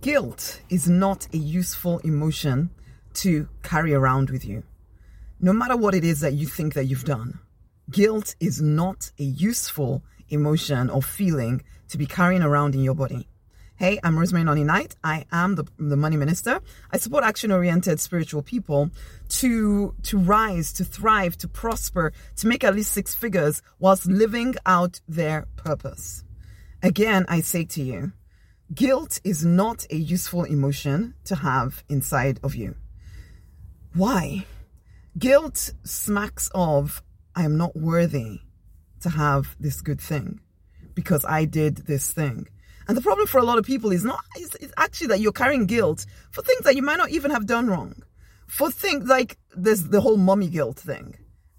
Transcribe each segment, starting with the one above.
Guilt is not a useful emotion to carry around with you. No matter what it is that you think that you've done, guilt is not a useful emotion or feeling to be carrying around in your body. Hey, I'm Rosemary Nonny Knight. I am the, the money minister. I support action oriented spiritual people to, to rise, to thrive, to prosper, to make at least six figures whilst living out their purpose. Again, I say to you, Guilt is not a useful emotion to have inside of you. Why? Guilt smacks of, I am not worthy to have this good thing because I did this thing. And the problem for a lot of people is not, it's, it's actually that you're carrying guilt for things that you might not even have done wrong. For things like there's the whole mommy guilt thing.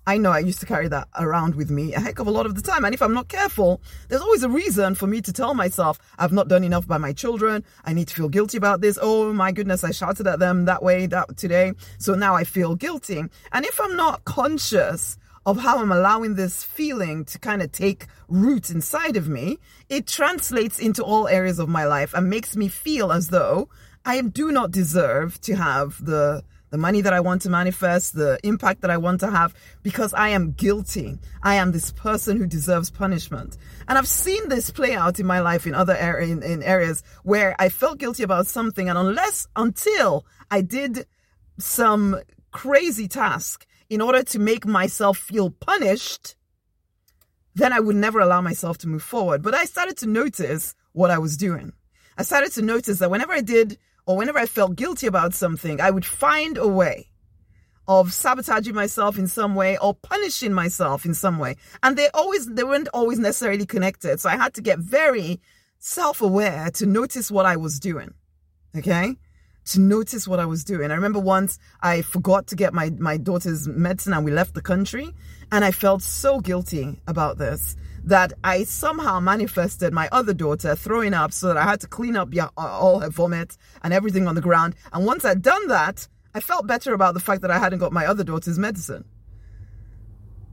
I know I used to carry that around with me a heck of a lot of the time. And if I'm not careful, there's always a reason for me to tell myself I've not done enough by my children. I need to feel guilty about this. Oh my goodness, I shouted at them that way that today. So now I feel guilty. And if I'm not conscious of how I'm allowing this feeling to kind of take root inside of me, it translates into all areas of my life and makes me feel as though I do not deserve to have the the money that I want to manifest, the impact that I want to have, because I am guilty. I am this person who deserves punishment. And I've seen this play out in my life in other er- in, in areas where I felt guilty about something, and unless until I did some crazy task in order to make myself feel punished, then I would never allow myself to move forward. But I started to notice what I was doing. I started to notice that whenever I did or whenever I felt guilty about something, I would find a way of sabotaging myself in some way or punishing myself in some way. And they always, they weren't always necessarily connected. So I had to get very self aware to notice what I was doing. Okay. To notice what I was doing. I remember once I forgot to get my, my daughter's medicine and we left the country and I felt so guilty about this that I somehow manifested my other daughter throwing up so that I had to clean up all her vomit and everything on the ground. And once I'd done that, I felt better about the fact that I hadn't got my other daughter's medicine.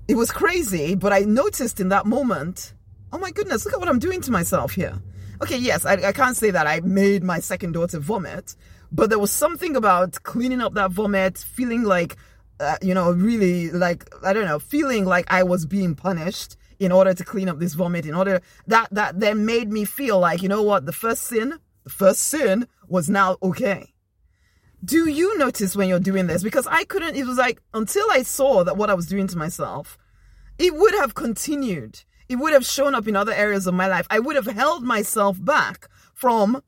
It was crazy, but I noticed in that moment, oh my goodness, look at what I'm doing to myself here. Okay, yes, I, I can't say that I made my second daughter vomit, but there was something about cleaning up that vomit, feeling like, uh, you know, really like, I don't know, feeling like I was being punished in order to clean up this vomit, in order that that then made me feel like, you know what, the first sin, the first sin was now okay. Do you notice when you're doing this? Because I couldn't, it was like until I saw that what I was doing to myself, it would have continued. It would have shown up in other areas of my life. I would have held myself back from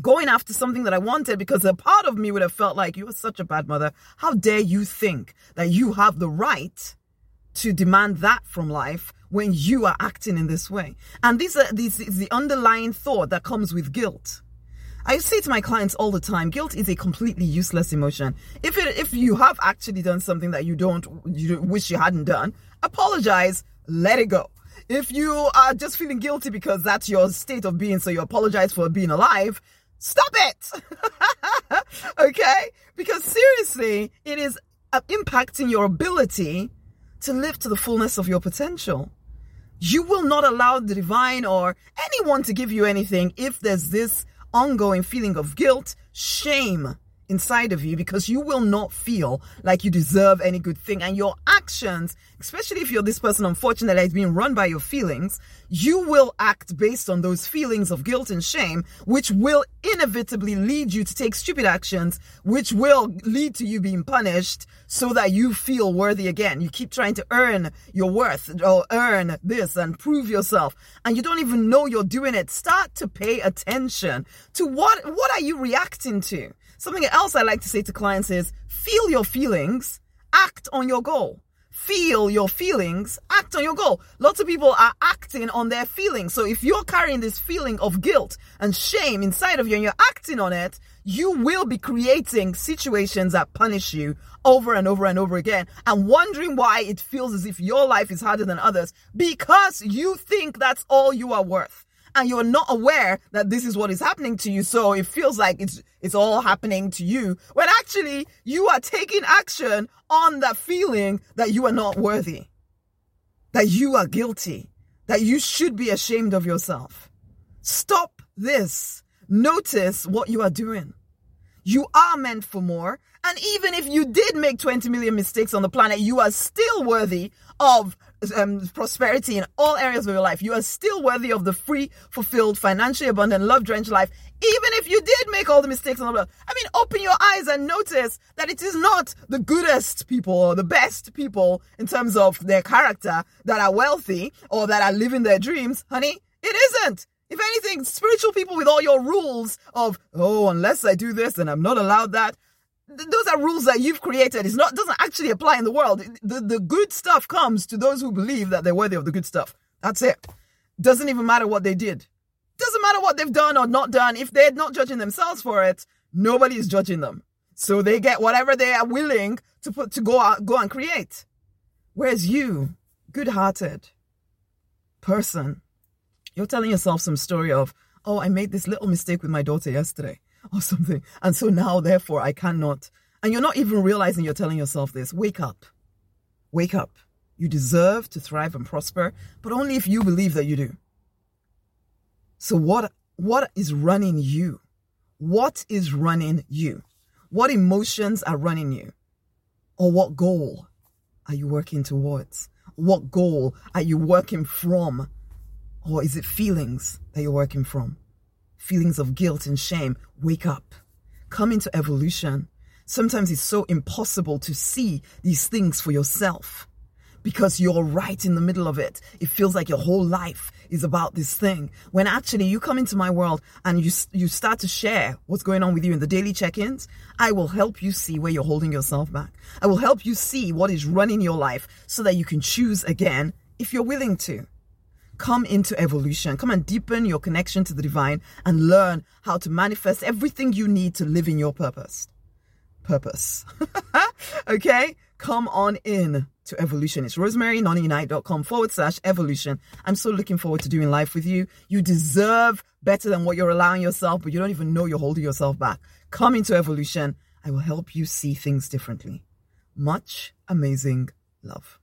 going after something that I wanted because a part of me would have felt like you are such a bad mother. How dare you think that you have the right to demand that from life when you are acting in this way. And these are this is the underlying thought that comes with guilt. I say to my clients all the time, guilt is a completely useless emotion. If it, if you have actually done something that you don't you wish you hadn't done, apologize, let it go. If you are just feeling guilty because that's your state of being, so you apologize for being alive, stop it. okay? Because seriously, it is uh, impacting your ability to live to the fullness of your potential. You will not allow the divine or anyone to give you anything if there's this ongoing feeling of guilt, shame, inside of you because you will not feel like you deserve any good thing. And your actions, especially if you're this person, unfortunately, is being run by your feelings, you will act based on those feelings of guilt and shame, which will inevitably lead you to take stupid actions, which will lead to you being punished so that you feel worthy again. You keep trying to earn your worth or earn this and prove yourself. And you don't even know you're doing it. Start to pay attention to what, what are you reacting to? Something else I like to say to clients is feel your feelings, act on your goal. Feel your feelings, act on your goal. Lots of people are acting on their feelings. So if you're carrying this feeling of guilt and shame inside of you and you're acting on it, you will be creating situations that punish you over and over and over again and wondering why it feels as if your life is harder than others because you think that's all you are worth and you're not aware that this is what is happening to you. So it feels like it's, it's all happening to you when actually you are taking action on that feeling that you are not worthy, that you are guilty, that you should be ashamed of yourself. Stop this. Notice what you are doing. You are meant for more. And even if you did make 20 million mistakes on the planet, you are still worthy of um, prosperity in all areas of your life. You are still worthy of the free, fulfilled, financially abundant, love drenched life, even if you did make all the mistakes on the planet. I mean, open your eyes and notice that it is not the goodest people or the best people in terms of their character that are wealthy or that are living their dreams. Honey, it isn't. If anything, spiritual people with all your rules of, oh, unless I do this, then I'm not allowed that. Those are rules that you've created. It's not doesn't actually apply in the world. The the good stuff comes to those who believe that they're worthy of the good stuff. That's it. Doesn't even matter what they did. Doesn't matter what they've done or not done. If they're not judging themselves for it, nobody is judging them. So they get whatever they are willing to put to go out, go and create. Whereas you, good-hearted person, you're telling yourself some story of, oh, I made this little mistake with my daughter yesterday or something. And so now, therefore, I cannot. And you're not even realizing you're telling yourself this. Wake up. Wake up. You deserve to thrive and prosper, but only if you believe that you do. So what what is running you? What is running you? What emotions are running you? Or what goal are you working towards? What goal are you working from? Or is it feelings that you're working from? Feelings of guilt and shame. Wake up. Come into evolution. Sometimes it's so impossible to see these things for yourself because you're right in the middle of it. It feels like your whole life is about this thing. When actually you come into my world and you you start to share what's going on with you in the daily check-ins, I will help you see where you're holding yourself back. I will help you see what is running your life so that you can choose again if you're willing to. Come into evolution. Come and deepen your connection to the divine and learn how to manifest everything you need to live in your purpose. Purpose. okay? Come on in to evolution. It's rosemarynonnyknight.com forward slash evolution. I'm so looking forward to doing life with you. You deserve better than what you're allowing yourself, but you don't even know you're holding yourself back. Come into evolution. I will help you see things differently. Much amazing love.